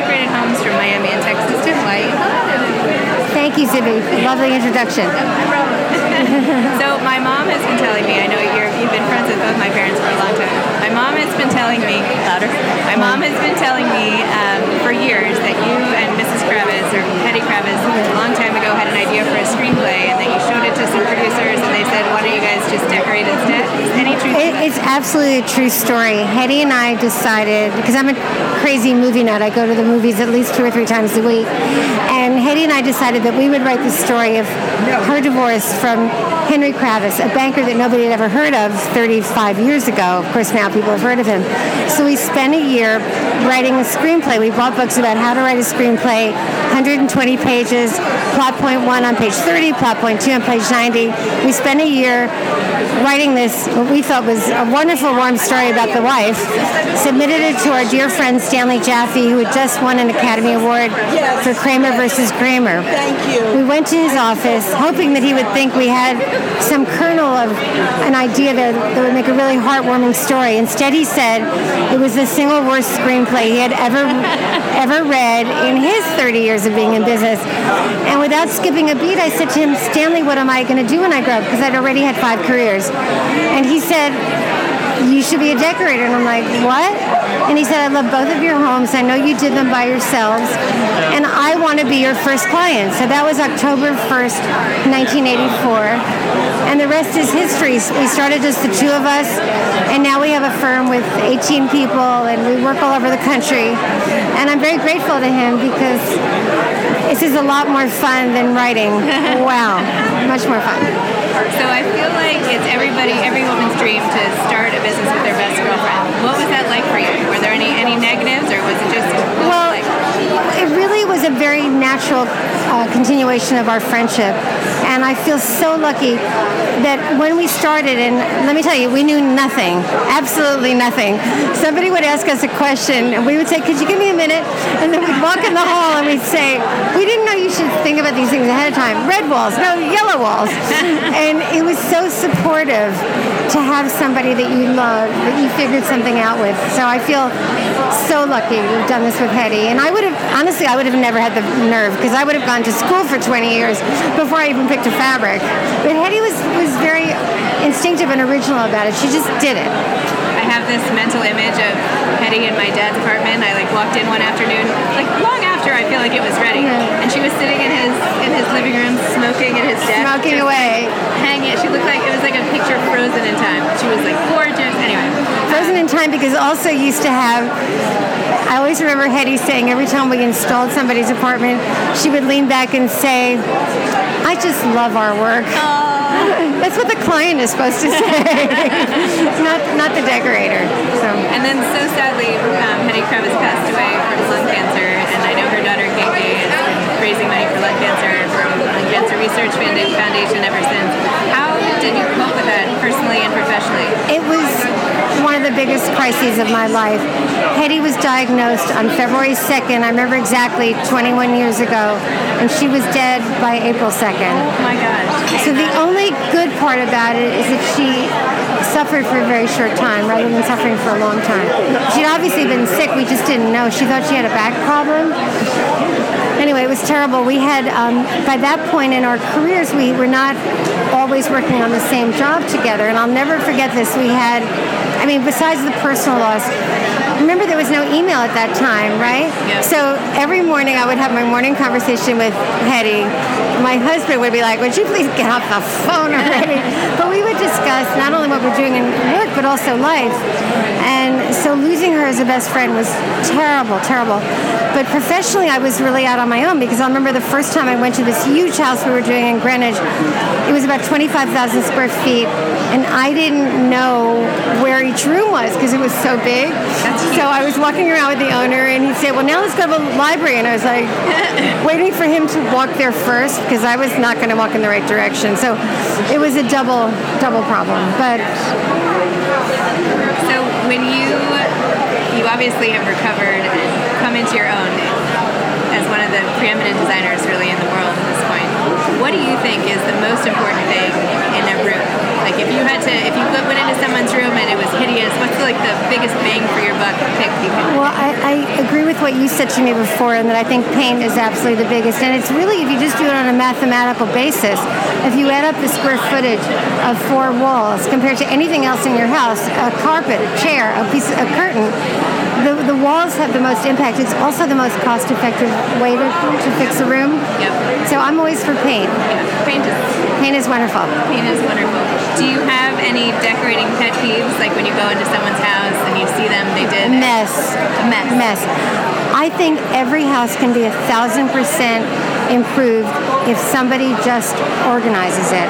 decorated homes from Miami and Texas to Hawaii. Thank you, Zibby. Lovely introduction. so my mom has been telling me. I know you're, you've been friends with both my parents for a long time. My mom has been telling me louder. My mom has been telling me um, for years that you and Mrs. Kravis or Hetty Kravis a long time ago had an idea for a screenplay and that you showed it absolutely a true story. Hetty and I decided because I'm a crazy movie nut. I go to the movies at least two or three times a week, and Hetty and I decided that we would write the story of her divorce from Henry Kravis, a banker that nobody had ever heard of 35 years ago. Of course, now people have heard of him. So we spent a year writing a screenplay. We bought books about how to write a screenplay, 120 pages, plot point one on page 30, plot point two on page 90. We spent a year writing this, what we thought was a wonderful, warm story about the wife, submitted it to our dear friend Stanley Jaffe, who had just won an Academy Award for Kramer versus Kramer. Thank you. We went to his office, hoping that he would think we had some kernel of an idea there that would make a really heartwarming story. Instead, he said it was the single worst screenplay he had ever ever read in his 30 years of being in business. And without skipping a beat, I said to him, Stanley, what am I going to do when I grow up? Because I'd already had five careers. And he said, you should be a decorator. And I'm like, what? And he said, I love both of your homes. I know you did them by yourselves. And I want to be your first client. So that was October 1st, 1984. And the rest is history. We started just the two of us. And now we have a firm with 18 people and we work all over the country. And I'm very grateful to him because this is a lot more fun than writing. wow. Much more fun. So I feel like it's everybody, every woman's dream to start a business with their best girlfriend. What was that like for you? A very natural uh, continuation of our friendship, and I feel so lucky that when we started, and let me tell you, we knew nothing, absolutely nothing. Somebody would ask us a question, and we would say, "Could you give me a minute?" And then we'd walk in the hall, and we'd say, "We didn't know you should think about these things ahead of time. Red walls, no yellow walls." and it was so supportive to have somebody that you love that you figured something out with. So I feel so lucky we've done this with Hetty. And I would have honestly I would have never had the nerve because I would have gone to school for 20 years before I even picked a fabric. But Hetty was was very instinctive and original about it. She just did it. I have this mental image of Hetty in my dad's apartment. I like walked in one afternoon, like long after I feel like it was ready, yeah. and she was sitting in his in his living room smoking at his desk, smoking away, hanging. She looked like it was like a picture frozen in time. She was like gorgeous. Anyway, frozen in time because also used to have. I always remember Hetty saying every time we installed somebody's apartment, she would lean back and say, "I just love our work." Aww. That's what the client is supposed to say, not not the decorator. So. And then, so sadly, um, Hetty Kravis passed away from lung cancer, and I know her daughter Gigi is raising money for lung cancer from Lung Cancer Research Foundation ever since. How did you cope with that personally and professionally? It was one of the biggest crises of my life. Hetty was diagnosed on February 2nd, I remember exactly 21 years ago, and she was dead by April 2nd. Oh my gosh. So the only good part about it is that she suffered for a very short time rather than suffering for a long time. She'd obviously been sick, we just didn't know. She thought she had a back problem. Anyway, it was terrible. We had, um, by that point in our careers, we were not always working on the same job together. And I'll never forget this. We had, I mean, besides the personal loss, remember there was no email at that time, right? Yeah. So every morning I would have my morning conversation with Hetty. My husband would be like, would you please get off the phone already? but we would discuss not only what we're doing in work, but also life. And so losing her as a best friend was terrible, terrible. But professionally, I was really out on my own because I remember the first time I went to this huge house we were doing in Greenwich. It was about 25,000 square feet, and I didn't know where each room was because it was so big. So I was walking around with the owner, and he said, "Well, now let's go to the library," and I was like, waiting for him to walk there first because I was not going to walk in the right direction. So it was a double double problem. But so when you you obviously have recovered and come into your own as one of the preeminent designers really in the world at this point. What do you think is the most important thing in a room? Like if you had to, if you went into someone's room and it was hideous, what's like the bang for your buck pick you could? Well, I, agree with what you said to me before, and that I think paint is absolutely the biggest. And it's really, if you just do it on a mathematical basis, if you add up the square footage of four walls compared to anything else in your house, a carpet, a chair, a piece, a curtain, the, the walls have the most impact. It's also the most cost-effective way to, to fix a room. Yep. So I'm always for paint. Yeah. Paint is Paint is wonderful. paint is wonderful. Do you have any decorating pet peeves? Like when you go into someone's house and you see them, they did Mess. a mess. Mess. I think every house can be a thousand percent improved if somebody just organizes it.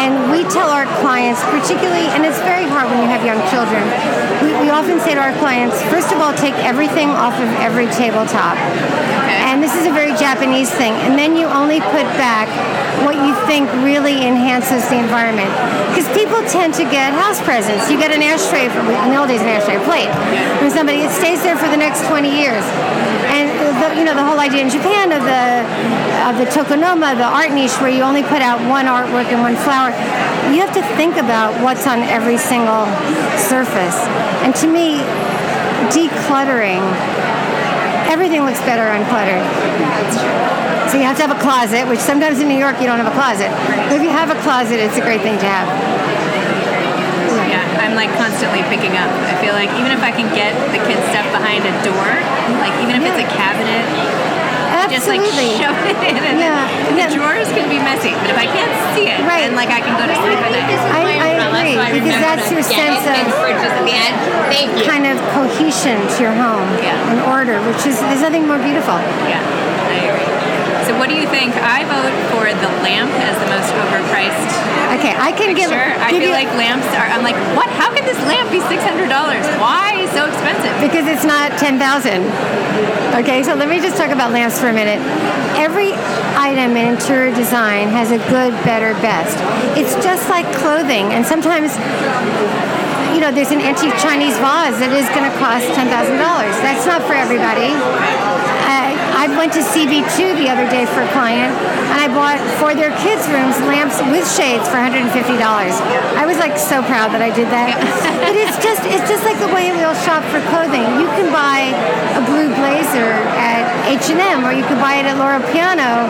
And we tell our clients, particularly, and it's very hard when you have young children, we, we often say to our clients, first of all, take everything off of every tabletop. And this is a very Japanese thing. And then you only put back what you think really enhances the environment. Because people tend to get house presents. You get an ashtray from, in the old days, an ashtray, plate from somebody. It stays there for the next 20 years. The, you know the whole idea in Japan of the of the tokonoma, the art niche, where you only put out one artwork and one flower. You have to think about what's on every single surface. And to me, decluttering everything looks better uncluttered. So you have to have a closet, which sometimes in New York you don't have a closet. But if you have a closet, it's a great thing to have. Yeah, I'm like constantly picking up. I feel like even if I can get the kids' stuff behind a door, even if it's a cabinet, just like shove it in. And Yeah, The yeah. drawers can be messy, but if I can't see it, Right. then like I can go to sleep at night. I, I agree because that's your sense of Thank you. kind of cohesion to your home Yeah. and order, which is there's nothing more beautiful. Yeah, I agree. So what do you think? I vote for the lamp as the most overpriced Okay, I can give, Sure. I feel you like lamps are. I'm like, what? How can this lamp be six hundred dollars? Why is it so expensive? because it's not 10,000. Okay, so let me just talk about lamps for a minute. Every item in interior design has a good, better, best. It's just like clothing, and sometimes you know, there's an antique Chinese vase that is going to cost $10,000. That's not for everybody. Went to CB2 the other day for a client, and I bought for their kids' rooms lamps with shades for $150. I was like so proud that I did that. but it's just it's just like the way we all shop for clothing. You can buy a blue blazer at H&M, or you can buy it at Loro Piana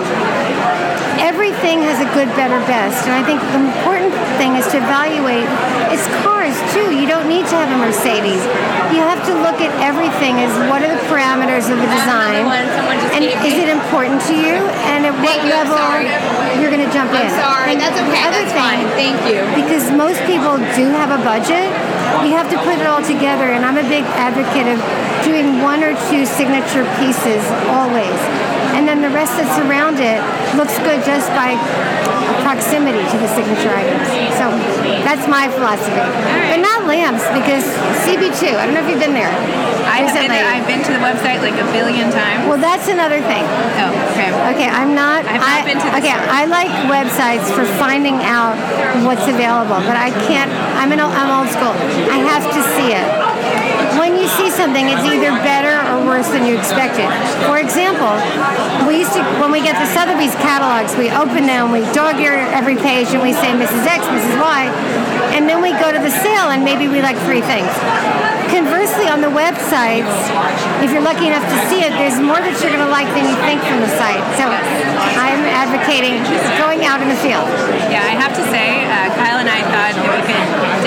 everything has a good, better, best. And I think the important thing is to evaluate it's cars too. You don't need to have a Mercedes. You have to look at everything as what are the parameters of the design. one someone just And is it important to you? And at what you, level you're going to jump in? I'm sorry. And That's okay. That's thing, fine. Thank you. because most people do have a budget, you have to put it all together. And I'm a big advocate of doing one or two signature pieces always. And then the rest that's around it looks good just by proximity to the signature items. So that's my philosophy. But not lamps, because CB2, I don't know if you've been there. I've been. I've been to the website like a billion times. Well, that's another thing. Oh, okay. Okay, I'm not. I've not I, been to the okay, store. I like websites for finding out what's available, but I can't. I'm an. old- I'm old school. I have to see it. When you see something, it's either better worse than you expected. For example, we used to when we get the Sotheby's catalogs, we open them, we dog ear every page, and we say Mrs. X, Mrs. Y, and then we go to the sale, and maybe we like three things. Conversely, on the websites, if you're lucky enough to see it, there's more that you're going to like than you think from the site. So I'm advocating going out in the field. Yeah, I have to say, uh, Kyle and I thought that we could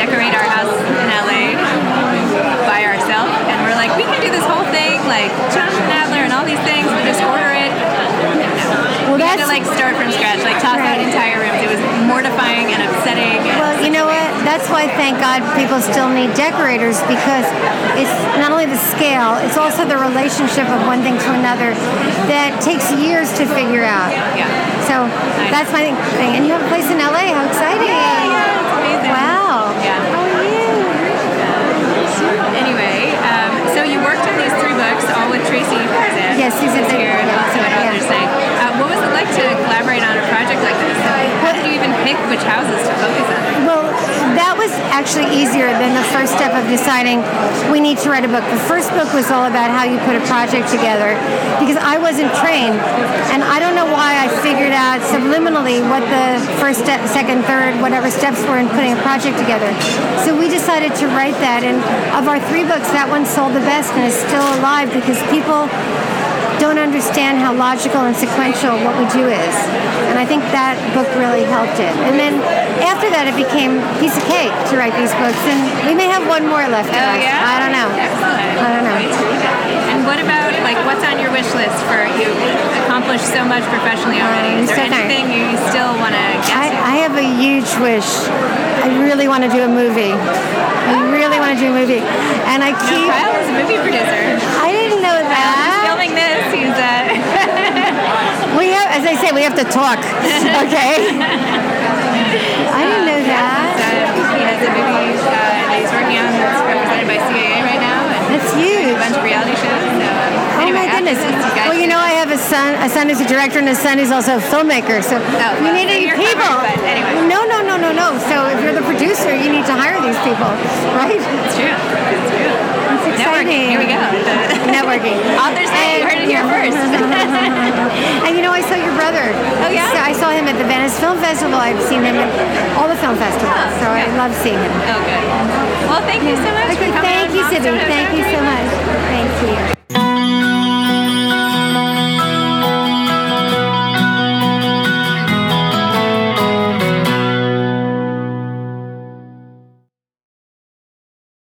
like start from scratch, like toss out Right. entire rooms. It was mortifying and upsetting. And well, you know what? That's why, thank God, people still need decorators because it's not only the scale, it's also the relationship of one thing to another that takes years to figure out. Yeah. So that's my thing. And you have a place in LA. How exciting! Yeah, yeah, it's amazing. Wow. Yeah. How are you? Anyway, um, so you worked on these three books, all with Tracy. Yes, a here, yeah, also at yeah. Authors Day. Uh, what was it like to collaborate on a project like this? How did you even pick which houses to focus on? Well, that was was actually easier than the first step of deciding we need to write a book. The first book was all about how you put a project together because I wasn't trained. And I don't know why I figured out subliminally what the first step, second, third, whatever steps were in putting a project together. So we decided to write that. And of our three books, that one sold the best and is still alive because people don't understand how logical and sequential what we do is. And I think that book really helped it. And then after that, it became piece of cake to write these books. And we may have one more left. Oh, yeah? I don't know. Excellent. I don't know. And what about like what's on your wish list for you accomplished so much professionally already? Is there so anything you still want to get I, to? I have a huge wish. I really want to do a movie. I really want to do a movie. And I No, keep. Kyle is a movie producer. I didn't know that. That. filming this. He's uh, We have, as I say, we have to talk. Okay. I didn't know that. uh, he has a movie uh, that he's working on that's represented by CAA right now, and That's a bunch of reality shows. So, um, Oh anyway, my goodness. this, you Well, you know, I have a son, a son who's a director, and a son who's also a filmmaker. So we well, need so any people. covered, anyway. No, no, no, no, no. So if you're the producer, you need to hire these people, right? It's true. It's true. It's exciting. Networking. Here we go. Networking. Authors Night. You heard it here first. and you know, I saw your brother. Oh, yeah? So I saw him at the Venice Film Festival. I've seen him at all the film festivals. Oh, so I love seeing him. Oh, good. Well, thank you so much Okay, thank you, Zibby. Thank you so much.